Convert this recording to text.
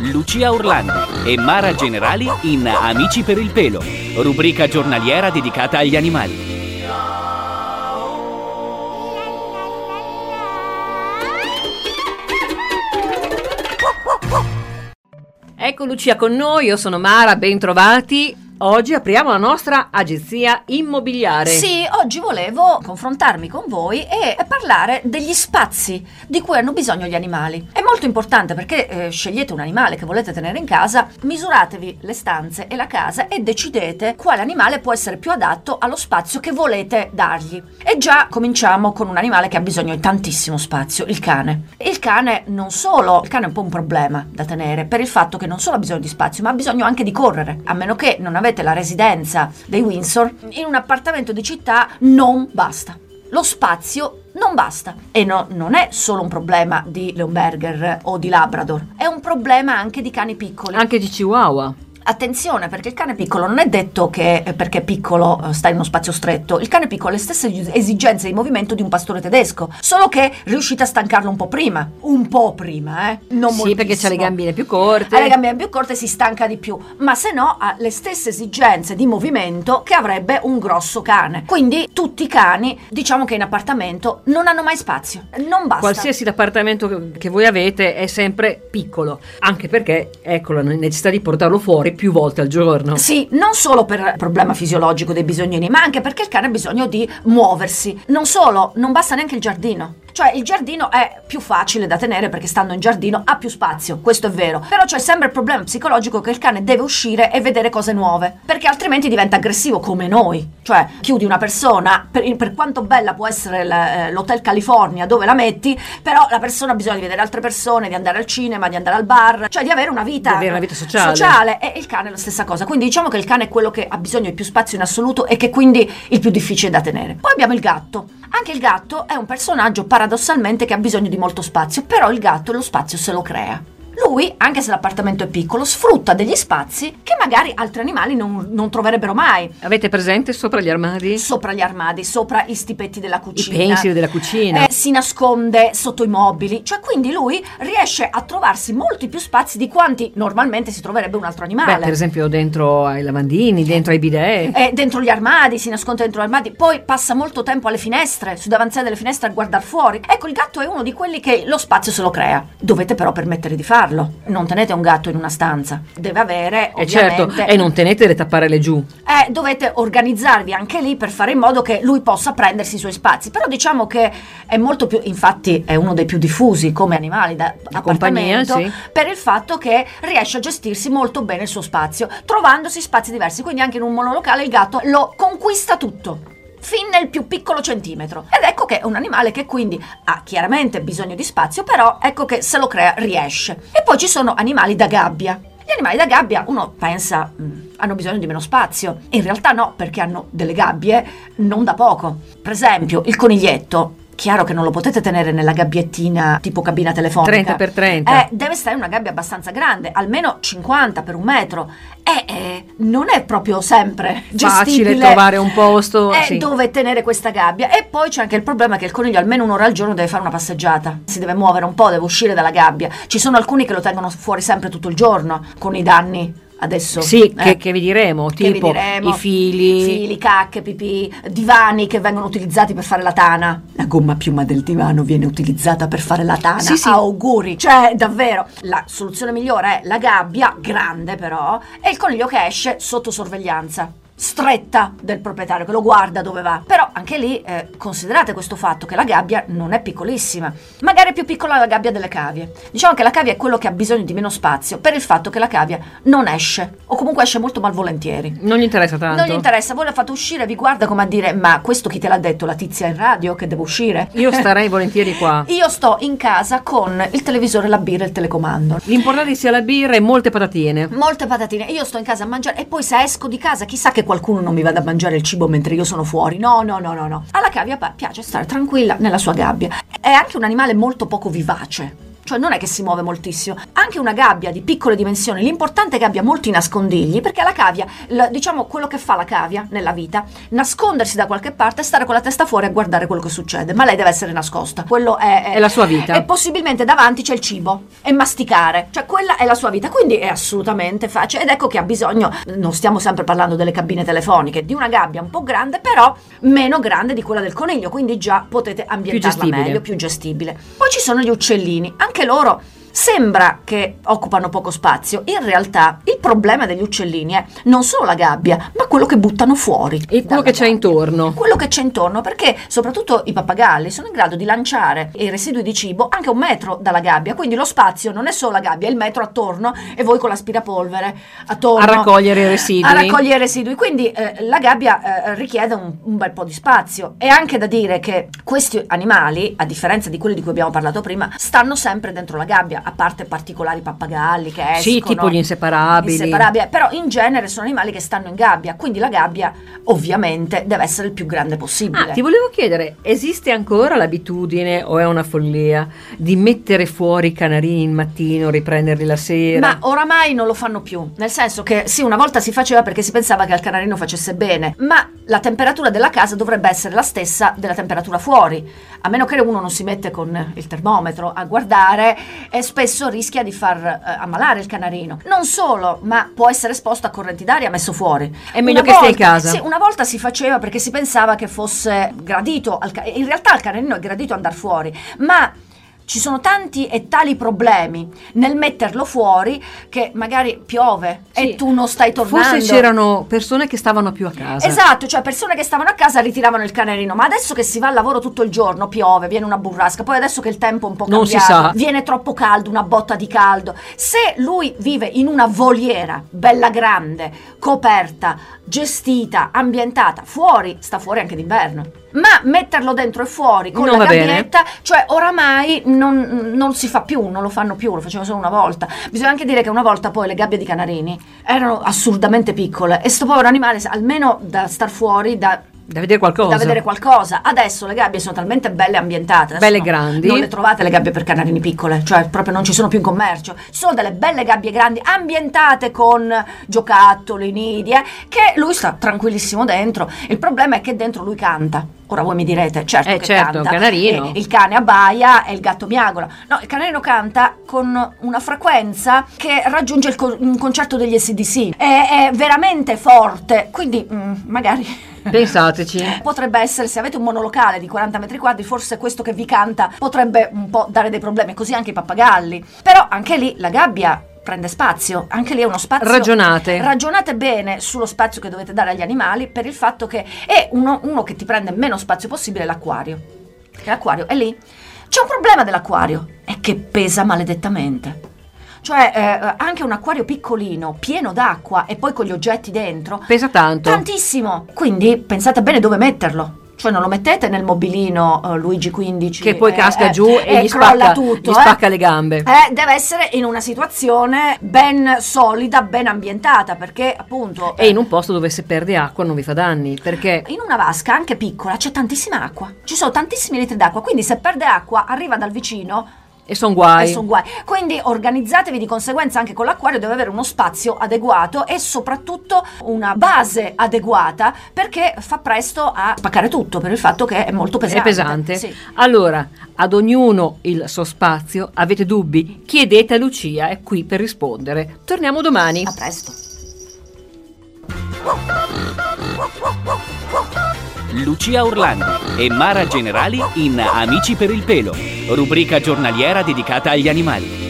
Lucia Orlando e Mara Generali in Amici per il pelo, rubrica giornaliera dedicata agli animali. Ecco Lucia con noi, io sono Mara, ben trovati. Oggi apriamo la nostra agenzia immobiliare. Sì, oggi volevo confrontarmi con voi e parlare degli spazi di cui hanno bisogno gli animali. È molto importante perché eh, scegliete un animale che volete tenere in casa, misuratevi le stanze e la casa e decidete quale animale può essere più adatto allo spazio che volete dargli. E già cominciamo con un animale che ha bisogno di tantissimo spazio, il cane. Il cane non solo, il cane è un po' un problema da tenere per il fatto che non solo ha bisogno di spazio, ma ha bisogno anche di correre, a meno che non avete avete la residenza dei Windsor, in un appartamento di città non basta. Lo spazio non basta. E no, non è solo un problema di Leonberger o di Labrador, è un problema anche di cani piccoli. Anche di Chihuahua. Attenzione perché il cane piccolo non è detto che eh, perché è piccolo eh, sta in uno spazio stretto, il cane piccolo ha le stesse esigenze di movimento di un pastore tedesco, solo che riuscite a stancarlo un po' prima, un po' prima, eh? Non sì, perché ha le gambine più corte. Ha le gambine più corte si stanca di più, ma se no ha le stesse esigenze di movimento che avrebbe un grosso cane. Quindi tutti i cani, diciamo che in appartamento non hanno mai spazio, non basta. Qualsiasi appartamento che voi avete è sempre piccolo, anche perché ecco la necessità di portarlo fuori più volte al giorno. Sì, non solo per problema fisiologico dei bisognini, ma anche perché il cane ha bisogno di muoversi. Non solo, non basta neanche il giardino. Cioè il giardino è più facile da tenere perché stando in giardino ha più spazio, questo è vero. Però c'è sempre il problema psicologico che il cane deve uscire e vedere cose nuove, perché altrimenti diventa aggressivo come noi. Cioè chiudi una persona, per, per quanto bella può essere eh, l'Hotel California dove la metti, però la persona ha bisogno di vedere altre persone, di andare al cinema, di andare al bar, cioè di avere una vita, di avere una vita sociale. sociale. E il cane è la stessa cosa. Quindi diciamo che il cane è quello che ha bisogno di più spazio in assoluto e che quindi è il più difficile da tenere. Poi abbiamo il gatto. Anche il gatto è un personaggio paradossalmente che ha bisogno di molto spazio, però il gatto lo spazio se lo crea lui, anche se l'appartamento è piccolo, sfrutta degli spazi che magari altri animali non, non troverebbero mai. Avete presente sopra gli armadi? Sopra gli armadi, sopra i stipetti della cucina. I pensili della cucina. Eh, si nasconde sotto i mobili. Cioè, quindi lui riesce a trovarsi molti più spazi di quanti normalmente si troverebbe un altro animale. Beh, per esempio dentro ai lavandini, dentro ai bidet. Eh, dentro gli armadi, si nasconde dentro gli armadi. Poi passa molto tempo alle finestre, su davanzale delle finestre a guardare fuori. Ecco, il gatto è uno di quelli che lo spazio se lo crea. Dovete però permettere di farlo farlo. Non tenete un gatto in una stanza, deve avere eh certo, e non tenete le tapparelle giù. Eh, dovete organizzarvi anche lì per fare in modo che lui possa prendersi i suoi spazi. Però diciamo che è molto più, infatti è uno dei più diffusi come animali da La appartamento, compagnia, sì. per il fatto che riesce a gestirsi molto bene il suo spazio, trovandosi spazi diversi. Quindi anche in un monolocale il gatto lo conquista tutto fin nel più piccolo centimetro. Ed ecco che è un animale che quindi ha chiaramente bisogno di spazio, però ecco che se lo crea riesce. E poi ci sono animali da gabbia. Gli animali da gabbia uno pensa mm, hanno bisogno di meno spazio, in realtà no, perché hanno delle gabbie non da poco. Per esempio, il coniglietto chiaro che non lo potete tenere nella gabbiettina tipo cabina telefonica. 30 x 30. Eh, deve stare in una gabbia abbastanza grande, almeno 50 per un metro. E eh, non è proprio sempre facile trovare un posto eh, sì. dove tenere questa gabbia. E poi c'è anche il problema che il coniglio almeno un'ora al giorno deve fare una passeggiata. Si deve muovere un po', deve uscire dalla gabbia. Ci sono alcuni che lo tengono fuori sempre tutto il giorno con i danni adesso. Sì, eh, che, che, vi diremo, tipo vi diremo, i fili. Fili, cacche, pipì, divani che vengono utilizzati per fare la tana. La gomma piuma del divano viene utilizzata per fare la tana. Sì, sì. Auguri. Cioè, davvero, la soluzione migliore è la gabbia, grande però, e il coniglio che esce sotto sorveglianza stretta del proprietario che lo guarda dove va. Però anche lì eh, considerate questo fatto che la gabbia non è piccolissima. Magari è più piccola la gabbia delle cavie. Diciamo che la cavia è quello che ha bisogno di meno spazio per il fatto che la cavia non esce o comunque esce molto malvolentieri. Non gli interessa tanto. Non gli interessa, voi la fate uscire, vi guarda come a dire "Ma questo chi te l'ha detto? La tizia in radio che devo uscire?". Io starei volentieri qua. Io sto in casa con il televisore, la birra e il telecomando. L'importante sia la birra e molte patatine. Molte patatine. Io sto in casa a mangiare e poi se esco di casa chissà che qualcuno non mi vada a mangiare il cibo mentre io sono fuori. No, no, no, no, no. Alla cavia piace stare tranquilla nella sua gabbia. È anche un animale molto poco vivace cioè non è che si muove moltissimo. Anche una gabbia di piccole dimensioni, l'importante è che abbia molti nascondigli, perché la cavia, l- diciamo quello che fa la cavia nella vita, nascondersi da qualche parte e stare con la testa fuori a guardare quello che succede, ma lei deve essere nascosta. Quello è, È la sua vita. E possibilmente davanti c'è il cibo e masticare, cioè quella è la sua vita, quindi è assolutamente facile ed ecco che ha bisogno, non stiamo sempre parlando delle cabine telefoniche, di una gabbia un po' grande, però meno grande di quella del coniglio, quindi già potete ambientarla gestibile. meglio, più gestibile. Poi ci sono gli uccellini, anche loro sembra che occupano poco spazio, in realtà il problema degli uccellini è non solo la gabbia, ma quello che buttano fuori. E quello che c'è intorno. Quello che c'è intorno, perché soprattutto i pappagalli sono in grado di lanciare i residui di cibo anche un metro dalla gabbia, quindi lo spazio non è solo la gabbia, è il metro attorno e voi con l'aspirapolvere attorno A raccogliere i residui. a raccogliere i residui. Quindi eh, la gabbia eh, richiede un, un bel po' di spazio. È anche da dire che questi animali, a differenza di quelli di cui abbiamo parlato prima, stanno sempre dentro la gabbia, a parte particolari pappagalli che escono. Sì, tipo gli inseparabili. Inseparabili, eh, però in genere sono animali che stanno in gabbia, quindi la gabbia ovviamente deve essere il più grande possibile. Ah, ti volevo chiedere, esiste ancora l'abitudine o è una follia di mettere fuori i canarini il mattino, riprenderli la sera? Ma oramai non lo fanno più, nel senso che sì, una volta si faceva perché si pensava che al canarino facesse bene, ma la temperatura della casa dovrebbe essere la stessa della temperatura fuori, a meno che uno non si mette con il termometro a guardare e spesso rischia di far eh, ammalare il canarino. Non solo, ma può essere esposto a correnti d'aria messo fuori. È meglio Una che stia in volta- casa. Sì, una volta si faceva perché si pensava che fosse gradito, al in realtà al canarino è gradito andare fuori, ma ci sono tanti e tali problemi nel metterlo fuori che magari piove Sì. e tu non stai tornando. Forse c'erano persone che stavano più a casa. Esatto, cioè persone che stavano a casa ritiravano il canarino, ma adesso che si va al lavoro tutto il giorno, piove, viene una burrasca, poi adesso che il tempo è un po' cambiato, viene troppo caldo, una botta di caldo. Se lui vive in una voliera bella grande, coperta, gestita, ambientata, fuori, sta fuori anche d'inverno. Ma metterlo dentro e fuori con Non la va bene. gabbietta, cioè oramai non, non si fa più, non lo fanno più, lo facevano solo una volta. Bisogna anche dire che una volta poi le gabbie di canarini erano assurdamente piccole e sto povero animale, almeno da star fuori, da Da vedere qualcosa. da vedere qualcosa. Adesso le gabbie sono talmente belle e ambientate. adesso Belle no- grandi. Non le trovate le gabbie per canarini piccole, cioè proprio non ci sono più in commercio. Ci sono delle belle gabbie grandi ambientate con giocattoli, nidi, eh, che lui sta tranquillissimo dentro. Il problema è che dentro lui canta. Ora voi mi direte, certo Eh, che certo, canta. canarino. E il cane abbaia e il gatto miagola. No, il canarino canta con una frequenza che raggiunge il co- un concerto degli SDC. È, è veramente forte, quindi mm, magari Pensateci. Potrebbe essere, se avete un monolocale di 40 metri quadri, forse questo che vi canta potrebbe un po' dare dei problemi, così anche i pappagalli. Però anche lì la gabbia prende spazio, anche lì è uno spazio. Ragionate. Ragionate bene sullo spazio che dovete dare agli animali per il fatto che è uno, uno che ti prende meno spazio possibile è l'acquario. Che l'acquario è lì. C'è un problema dell'acquario, è che pesa maledettamente. Cioè, eh, anche un acquario piccolino, pieno d'acqua e poi con gli oggetti dentro, Pesa tanto. Tantissimo. Quindi pensate bene dove metterlo. Cioè non lo mettete nel mobilino eh, Luigi 15 Che poi eh, casca eh, giù e gli crolla spacca, tutto, gli eh. spacca le gambe. Eh, deve essere in una situazione ben solida, ben ambientata, perché appunto E in un posto dove se perde acqua non vi fa danni. Perché in una vasca anche piccola c'è tantissima acqua. Ci sono tantissimi litri d'acqua, quindi se perde acqua arriva dal vicino e sono guai. e sono guai. Quindi organizzatevi di conseguenza anche con l'acquario, deve avere uno spazio adeguato e soprattutto una base adeguata perché fa presto a spaccare tutto per il fatto che è molto pesante. È pesante. Sì. Allora, ad ognuno il suo spazio. Avete dubbi? Chiedete a Lucia, è qui per rispondere. Torniamo domani. A presto. Lucia Orlandi e Mara Generali in Amici per il pelo, rubrica giornaliera dedicata agli animali.